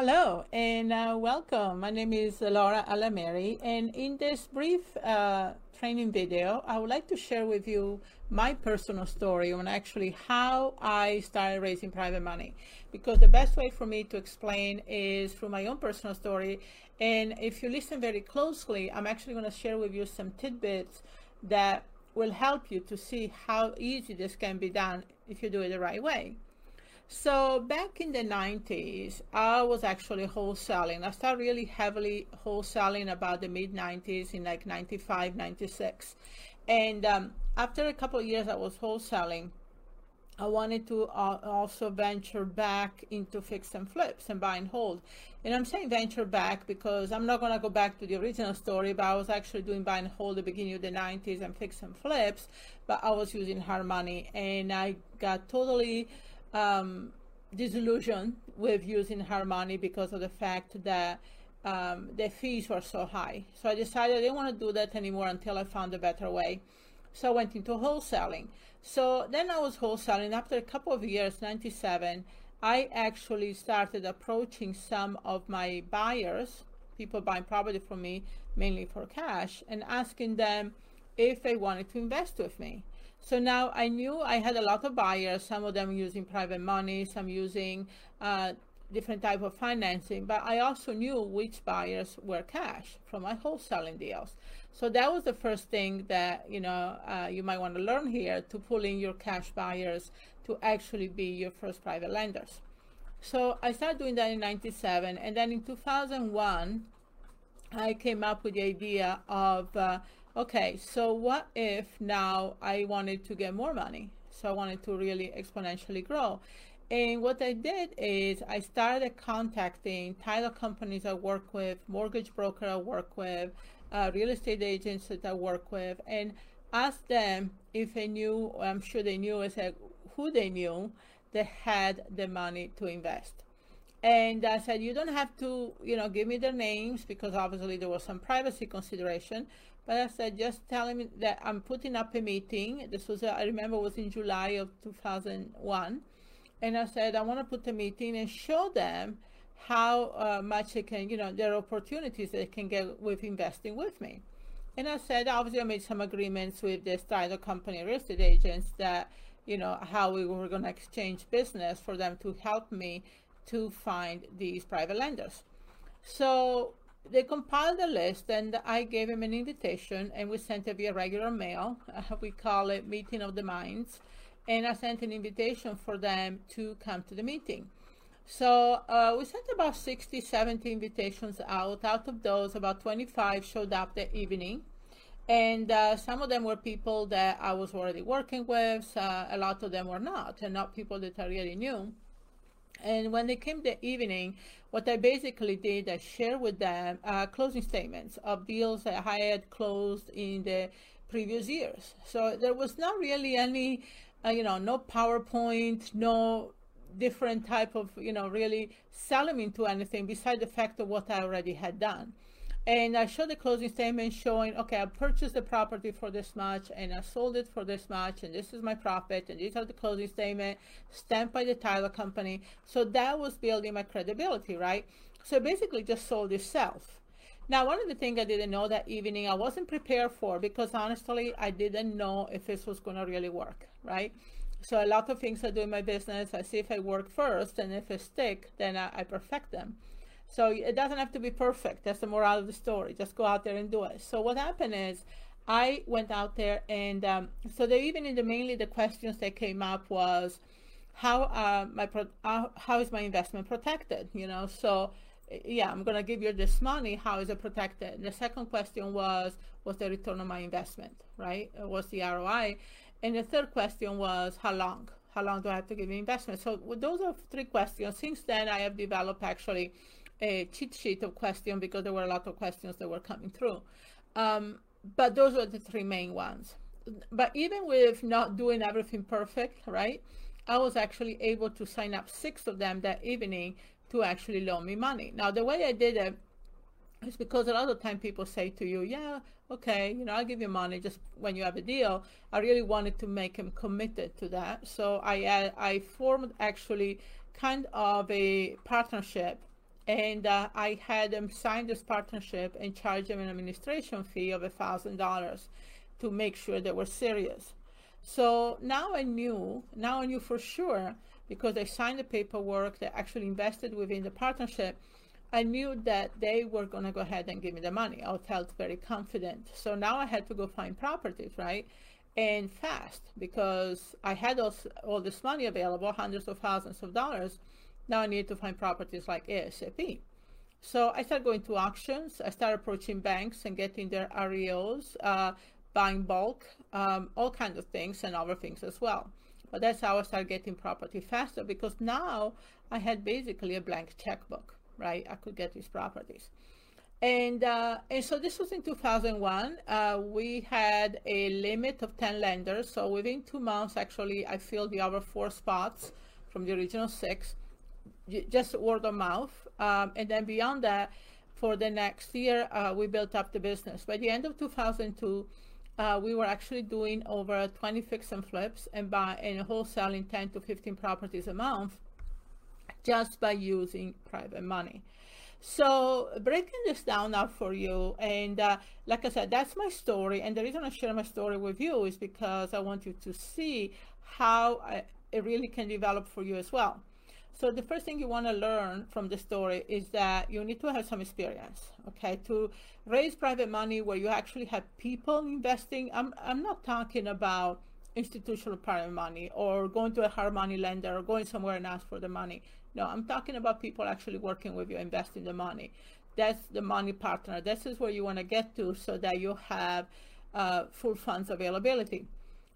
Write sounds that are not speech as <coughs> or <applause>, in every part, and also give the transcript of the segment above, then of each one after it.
Hello and uh, welcome. My name is Laura Alameri and in this brief uh, training video, I would like to share with you my personal story on actually how I started raising private money because the best way for me to explain is through my own personal story and if you listen very closely, I'm actually going to share with you some tidbits that will help you to see how easy this can be done if you do it the right way. So back in the 90s, I was actually wholesaling. I started really heavily wholesaling about the mid 90s in like 95, 96. And um, after a couple of years I was wholesaling, I wanted to uh, also venture back into fix and flips and buy and hold. And I'm saying venture back because I'm not going to go back to the original story, but I was actually doing buy and hold the beginning of the 90s and fix and flips, but I was using hard money and I got totally um, disillusioned with using hard money because of the fact that um, the fees were so high. So I decided I didn't want to do that anymore until I found a better way. So I went into wholesaling. So then I was wholesaling. After a couple of years, 97, I actually started approaching some of my buyers, people buying property from me, mainly for cash, and asking them if they wanted to invest with me. So now I knew I had a lot of buyers, some of them using private money, some using uh, different type of financing, but I also knew which buyers were cash from my wholesaling deals. So that was the first thing that you know uh, you might want to learn here to pull in your cash buyers to actually be your first private lenders. So I started doing that in 97 and then in 2001 I came up with the idea of uh, Okay, so what if now I wanted to get more money? So I wanted to really exponentially grow. And what I did is I started contacting title companies I work with, mortgage broker I work with, uh, real estate agents that I work with, and asked them if they knew, I'm sure they knew, I said who they knew that had the money to invest. And I said, you don't have to, you know, give me their names because obviously there was some privacy consideration, but I said, just tell him that I'm putting up a meeting. This was, I remember, was in July of 2001. And I said, I want to put a meeting and show them how uh, much they can, you know, their opportunities they can get with investing with me. And I said, obviously, I made some agreements with the title company real estate agents that, you know, how we were going to exchange business for them to help me to find these private lenders. So they compiled a list and I gave him an invitation and we sent it via regular mail. Uh, we call it meeting of the minds. And I sent an invitation for them to come to the meeting. So uh, we sent about 60, 70 invitations out. Out of those, about 25 showed up that evening. And uh, some of them were people that I was already working with. Uh, a lot of them were not, and not people that I really knew. And when they came the evening, what I basically did, I shared with them uh, closing statements of deals that I had closed in the previous years. So there was not really any, uh, you know, no PowerPoint, no different type of, you know, really selling into anything besides the fact of what I already had done. And I showed the closing statement showing, okay, I purchased the property for this much and I sold it for this much and this is my profit and these are the closing statement stamped by the title company. So that was building my credibility, right? So basically just sold itself. Now, one of the things I didn't know that evening, I wasn't prepared for because honestly, I didn't know if this was going to really work, right? So a lot of things I do in my business, I see if I work first and if it stick, then I, I perfect them. So it doesn't have to be perfect. That's the moral of the story. Just go out there and do it. So what happened is I went out there and um, so the, even in the mainly the questions that came up was how uh, my pro- uh, how is my investment protected? You know, so yeah, I'm gonna give you this money. How is it protected? And the second question was was the return on my investment, right? What's the ROI? And the third question was how long? How long do I have to give investment? So those are three questions. Since then, I have developed actually a cheat sheet of questions because there were a lot of questions that were coming through. Um, but those were the three main ones. But even with not doing everything perfect, right, I was actually able to sign up six of them that evening to actually loan me money. Now, the way I did it is because a lot of time people say to you, yeah, okay, you know, I'll give you money just when you have a deal. I really wanted to make him committed to that. So I, I formed actually kind of a partnership and uh, I had them sign this partnership and charge them an administration fee of a thousand dollars to make sure they were serious. So now I knew, now I knew for sure because they signed the paperwork, they actually invested within the partnership. I knew that they were going to go ahead and give me the money. I felt very confident. So now I had to go find properties, right? And fast because I had all, all this money available, hundreds of thousands of dollars. Now I need to find properties like ASAP. So I started going to auctions. I started approaching banks and getting their REOs, uh, buying bulk, um, all kinds of things and other things as well. But that's how I started getting property faster because now I had basically a blank checkbook, right? I could get these properties. And, uh, and so this was in 2001. Uh, we had a limit of 10 lenders. So within two months, actually, I filled the other four spots from the original six, just word of mouth. Um, and then beyond that, for the next year, uh, we built up the business. By the end of 2002, uh, we were actually doing over 20 fix and flips and by and wholesaling 10 to 15 properties a month just by using private money. So breaking this down now for you, and uh, like I said, that's my story. And the reason I share my story with you is because I want you to see how I, it really can develop for you as well. So the first thing you want to learn from the story is that you need to have some experience, okay? To raise private money where you actually have people investing. I'm, I'm not talking about institutional private money or going to a hard money lender or going somewhere and ask for the money. No, I'm talking about people actually working with you, investing the money. That's the money partner. This is where you want to get to so that you have uh, full funds availability.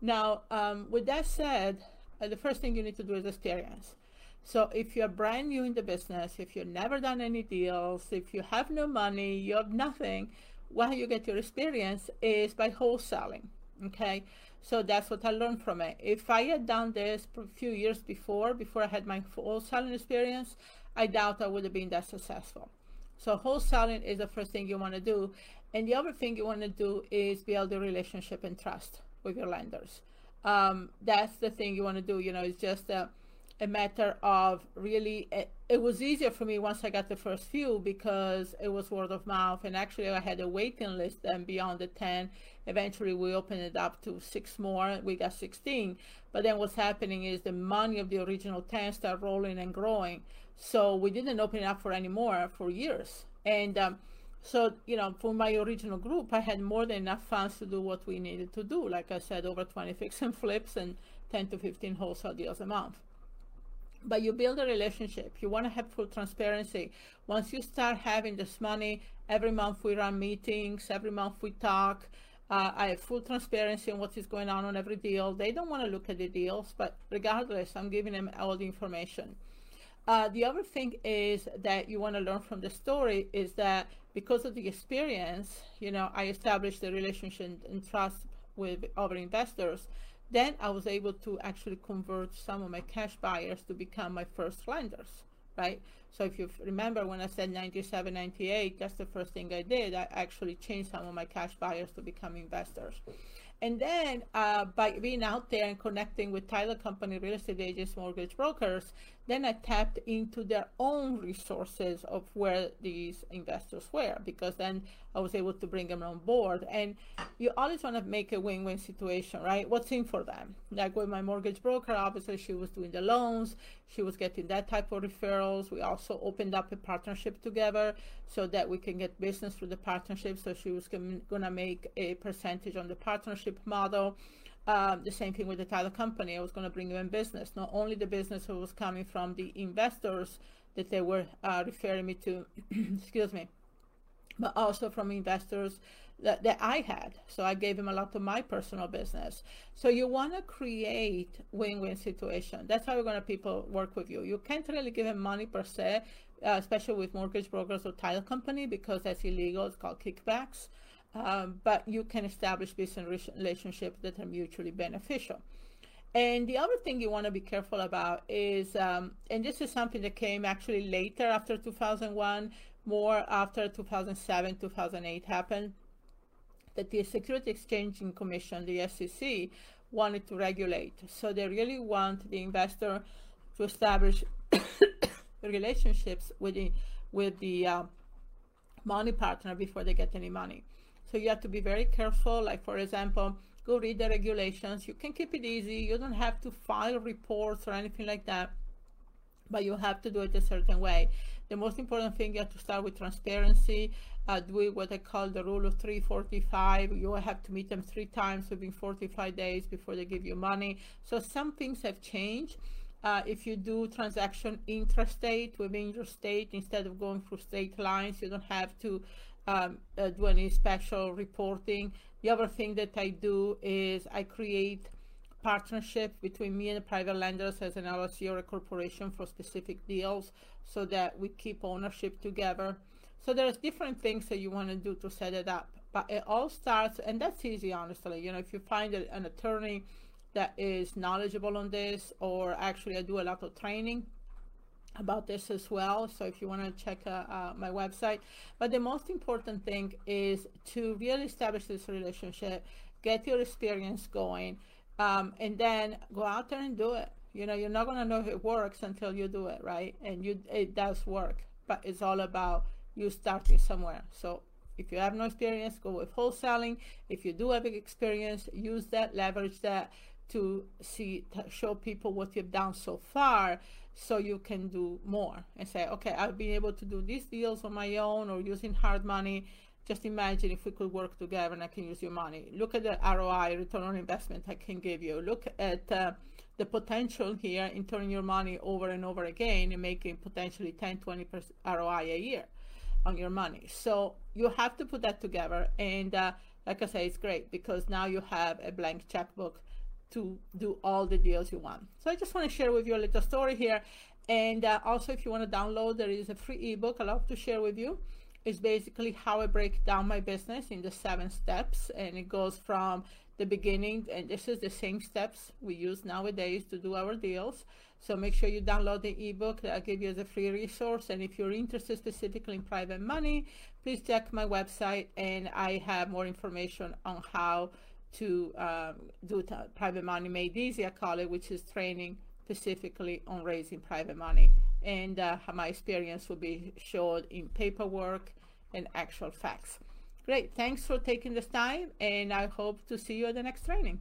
Now, um, with that said, uh, the first thing you need to do is experience. So if you're brand new in the business, if you've never done any deals, if you have no money, you have nothing, why you get your experience is by wholesaling. Okay. So that's what I learned from it. If I had done this a few years before, before I had my wholesaling experience, I doubt I would have been that successful. So wholesaling is the first thing you want to do. And the other thing you want to do is build a relationship and trust with your lenders. Um, that's the thing you want to do. You know, it's just uh, a matter of really it, it, was easier for me once i got the first few because it was word of mouth. And actually i had a waiting list and beyond the 10 eventually we opened it up to six more. We got 16 but then what's happening is the money of the original 10 start rolling and growing. So we didn't open it up for any more for years. And um, so you know for my original group i had more than enough funds to do what we needed to do. Like i said over 20 fix and flips and 10 to 15 wholesale deals a month but you build a relationship. You want to have full transparency. Once you start having this money, every month we run meetings, every month we talk. Uh, I have full transparency on what is going on on every deal. They don't want to look at the deals, but regardless, I'm giving them all the information. Uh, the other thing is that you want to learn from the story is that because of the experience, you know, I established a relationship and trust with other investors then I was able to actually convert some of my cash buyers to become my first lenders, right? So if you remember when I said 97, 98, that's the first thing I did. I actually changed some of my cash buyers to become investors. And then uh, by being out there and connecting with title company, real estate agents, mortgage brokers, then I tapped into their own resources of where these investors were because then I was able to bring them on board. And you always want to make a win-win situation, right? What's in for them? Like with my mortgage broker, obviously she was doing the loans, she was getting that type of referrals. We also opened up a partnership together so that we can get business through the partnership. So she was going to make a percentage on the partnership model. Um, the same thing with the title company. I was going to bring them in business, not only the business who was coming from the investors that they were uh, referring me to, <clears throat> excuse me, but also from investors that, that I had. So I gave him a lot of my personal business. So you want to create win-win situation. That's how you're going to people work with you. You can't really give them money per se, uh, especially with mortgage brokers or title company because that's illegal. It's called kickbacks. Um, but you can establish business relationships that are mutually beneficial. And the other thing you want to be careful about is, um, and this is something that came actually later after 2001, more after 2007, 2008 happened, that the Security Exchange Commission, the SEC, wanted to regulate. So they really want the investor to establish <coughs> relationships with the with the uh, money partner before they get any money. So you have to be very careful. Like for example, go read the regulations. You can keep it easy. You don't have to file reports or anything like that, but you have to do it a certain way. The most important thing you have to start with transparency. Uh, do what I call the rule of 345. You have to meet them three times within 45 days before they give you money. So some things have changed. Uh, if you do transaction intrastate within your state instead of going through state lines, you don't have to um, uh, do any special reporting. The other thing that I do is I create partnership between me and private lenders as an LLC or a corporation for specific deals so that we keep ownership together. So there's different things that you want to do to set it up. But it all starts, and that's easy, honestly. You know, if you find an attorney that is knowledgeable on this, or actually I do a lot of training about this as well. So if you want to check uh, uh, my website. But the most important thing is to really establish this relationship, get your experience going, um, and then go out there and do it. You know, you're not going to know if it works until you do it, right? And you, it does work, but it's all about you starting somewhere. So if you have no experience, go with wholesaling. If you do have experience, use that, leverage that to see, show people what you've done so far so you can do more and say, okay, I've been able to do these deals on my own or using hard money. Just imagine if we could work together and I can use your money. Look at the ROI, return on investment I can give you. Look at uh, the potential here in turning your money over and over again and making potentially 10, 20% ROI a year on your money. So you have to put that together. And uh, like I say, it's great because now you have a blank checkbook to do all the deals you want. So I just want to share with you a little story here. And uh, also, if you want to download, there is a free ebook I love to share with you. It's basically how I break down my business in the seven steps. And it goes from the beginning, and this is the same steps we use nowadays to do our deals. So make sure you download the ebook that I give you as a free resource. And if you're interested specifically in private money, please check my website and I have more information on how to um, do private money made easy, call it, which is training specifically on raising private money. And uh, my experience will be showed in paperwork and actual facts. Great, thanks for taking this time, and I hope to see you at the next training.